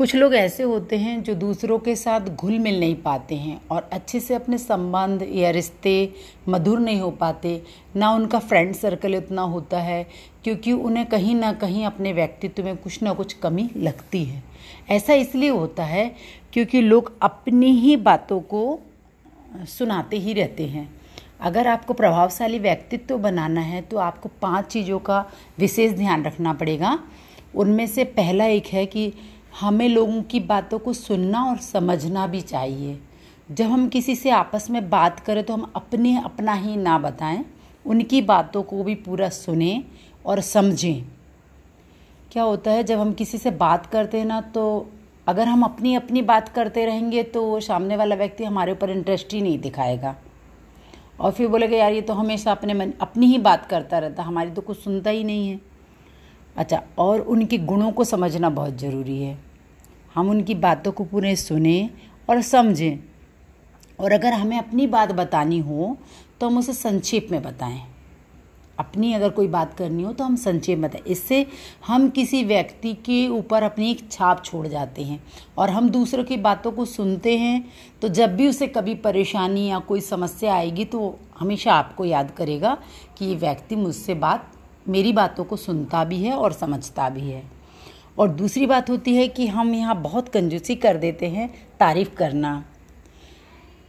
कुछ लोग ऐसे होते हैं जो दूसरों के साथ घुल मिल नहीं पाते हैं और अच्छे से अपने संबंध या रिश्ते मधुर नहीं हो पाते। ना उनका फ्रेंड सर्कल इतना होता है, क्योंकि उन्हें कहीं ना कहीं अपने व्यक्तित्व में कुछ ना कुछ कमी लगती है। ऐसा इसलिए होता है क्योंकि लोग अपनी ही बातों को सुनाते ही रहते हैं। अगर आपको प्रभावशाली व्यक्तित्व बनाना है तो आपको पाँच चीज़ों का विशेष ध्यान रखना पड़ेगा। उनमें से पहला एक है कि हमें लोगों की बातों को सुनना और समझना भी चाहिए। जब हम किसी से आपस में बात करें तो हम अपने अपना ही ना बताएँ, उनकी बातों को भी पूरा सुने और समझें। क्या होता है, जब हम किसी से बात करते हैं ना तो अगर हम अपनी अपनी बात करते रहेंगे तो वो सामने वाला व्यक्ति हमारे ऊपर इंटरेस्ट ही नहीं दिखाएगा। और फिर बोलेगा, यार, ये तो हमेशा अपने मन, अपनी ही बात करता रहता, हमारी तो कुछ सुनता ही नहीं है। अच्छा और उनके गुणों को समझना बहुत ज़रूरी है। हम उनकी बातों को पूरे सुने और समझें। और अगर हमें अपनी बात बतानी हो तो हम उसे संक्षेप में बताएँ। अपनी अगर कोई बात करनी हो तो हम संक्षेप में बताएँ। इससे हम किसी व्यक्ति के ऊपर अपनी एक छाप छोड़ जाते हैं और हम दूसरों की बातों को सुनते हैं। तो जब भी उसे कभी परेशानी या कोई समस्या आएगी तो हमेशा आपको याद करेगा कि ये व्यक्ति मुझसे बात मेरी बातों को सुनता भी है और समझता भी है। और दूसरी बात होती है कि हम यहाँ बहुत कंजूसी कर देते हैं तारीफ़ करना।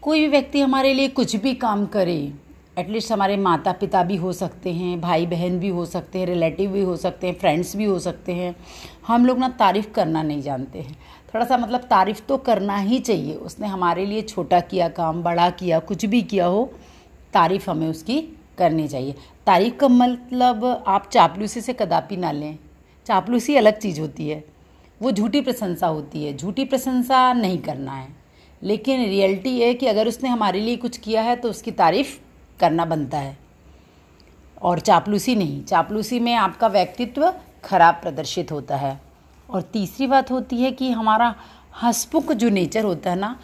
कोई भी व्यक्ति हमारे लिए कुछ भी काम करे, एटलीस्ट हमारे माता पिता भी हो सकते हैं भाई बहन भी हो सकते हैं, रिलेटिव भी हो सकते हैं, फ्रेंड्स भी हो सकते हैं। हम लोग ना तारीफ़ करना नहीं जानते हैं। थोड़ा सा मतलब तारीफ़ तो करना ही चाहिए। उसने हमारे लिए छोटा किया काम, बड़ा किया, कुछ भी किया हो, तारीफ़ हमें उसकी करनी चाहिए। तारीफ़ का मतलब आप चापलूसी से कदापि ना लें। चापलूसी अलग चीज़ होती है। वो झूठी प्रशंसा होती है। झूठी प्रशंसा नहीं करना है। लेकिन रियलिटी है कि अगर उसने हमारे लिए कुछ किया है तो उसकी तारीफ़ करना बनता है। और चापलूसी नहीं। चापलूसी में आपका व्यक्तित्व खराब प्रदर्शित होता है। और तीसरी बात होती है कि हमारा हंसमुख जो नेचर होता है ना,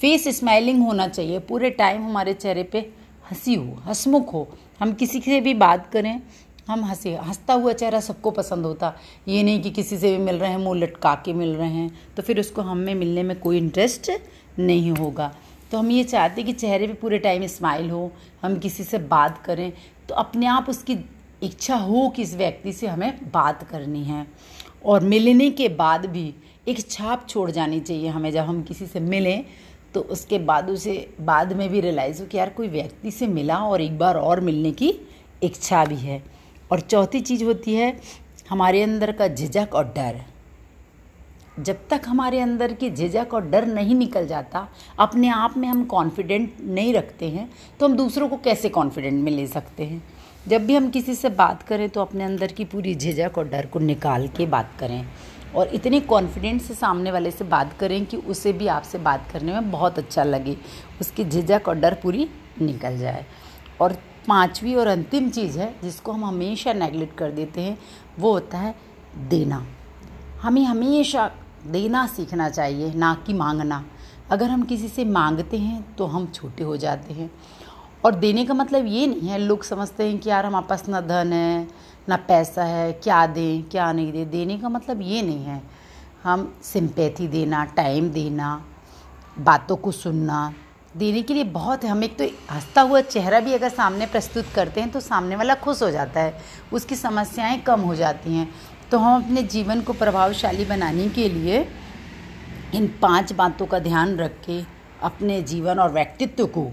फेस स्माइलिंग होना चाहिए। पूरे टाइम हमारे चेहरे पे हँसी हो, हंसमुख हो। हम किसी से भी बात करें, हम हंसे। हंसता हुआ चेहरा सबको पसंद होता। ये नहीं कि किसी से भी मिल रहे हैं, मुँह लटका के मिल रहे हैं तो फिर उसको हम में मिलने में कोई इंटरेस्ट नहीं होगा। तो हम ये चाहते कि चेहरे पे पूरे टाइम स्माइल हो, हम किसी से बात करें। तो अपने आप उसकी इच्छा हो कि इस व्यक्ति से हमें बात करनी है। और मिलने के बाद भी एक छाप छोड़ जानी चाहिए हमें जब हम किसी से मिलें तो उसके बाद उसे बाद में भी रियलाइज़ हो कि यार कोई व्यक्ति से मिला और एक बार और मिलने की इच्छा भी है। और चौथी चीज़ होती है, हमारे अंदर का झिझक और डर। जब तक हमारे अंदर की झिझक और डर नहीं निकल जाता, अपने आप में हम कॉन्फिडेंट नहीं रखते हैं तो हम दूसरों को कैसे कॉन्फिडेंट में ले सकते हैं? जब भी हम किसी से बात करें तो अपने अंदर की पूरी झिझक और डर को निकाल के बात करें। और इतने कॉन्फिडेंस से सामने वाले से बात करें कि उसे भी आपसे बात करने में बहुत अच्छा लगे। उसकी झिझक और डर पूरी निकल जाए। और पांचवी और अंतिम चीज़ है, जिसको हम हमेशा नेगलेक्ट कर देते हैं, वो होता है देना। हमें हमेशा देना सीखना चाहिए, ना कि मांगना। अगर हम किसी से मांगते हैं तो हम छोटे हो जाते हैं। और देने का मतलब ये नहीं है, लोग समझते हैं कि यार हमारे पास ना धन है, ना पैसा है, क्या दें, क्या नहीं दें। देने का मतलब ये नहीं है। हम सिंपैथी देना टाइम देना, बातों को सुनना, देने के लिए बहुत है। हम एक तो हंसता हुआ चेहरा भी अगर सामने प्रस्तुत करते हैं तो सामने वाला खुश हो जाता है, उसकी समस्याएँ कम हो जाती हैं। तो हम अपने जीवन को प्रभावशाली बनाने के लिए इन पाँच बातों का ध्यान रख के अपने जीवन और व्यक्तित्व को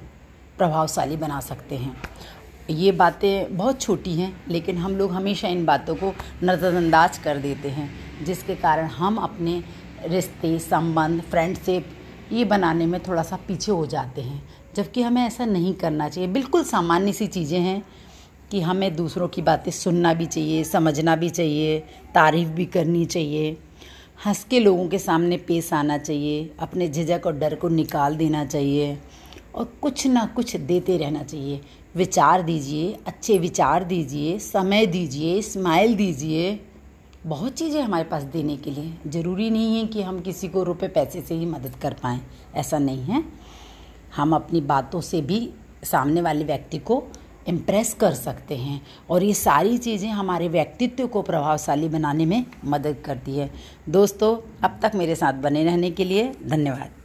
प्रभावशाली बना सकते हैं। ये बातें बहुत छोटी हैं, लेकिन हम लोग हमेशा इन बातों को नज़रअंदाज कर देते हैं, जिसके कारण हम अपने रिश्ते, संबंध फ्रेंडशिप ये बनाने में थोड़ा सा पीछे हो जाते हैं। जबकि हमें ऐसा नहीं करना चाहिए। बिल्कुल सामान्य सी चीज़ें हैं कि हमें दूसरों की बातें सुनना भी चाहिए, समझना भी चाहिए, तारीफ़ भी करनी चाहिए। हंस के लोगों के सामने पेश आना चाहिए, अपने झिझक और डर को निकाल देना चाहिए। और कुछ ना कुछ देते रहना चाहिए। विचार दीजिए, अच्छे विचार दीजिए, समय दीजिए स्माइल दीजिए। बहुत चीज़ें हमारे पास देने के लिए। ज़रूरी नहीं है कि हम किसी को रुपए पैसे से ही मदद कर पाएँ। ऐसा नहीं है। हम अपनी बातों से भी सामने वाले व्यक्ति को इम्प्रेस कर सकते हैं। और ये सारी चीज़ें हमारे व्यक्तित्व को प्रभावशाली बनाने में मदद करती है। दोस्तों, अब तक मेरे साथ बने रहने के लिए धन्यवाद।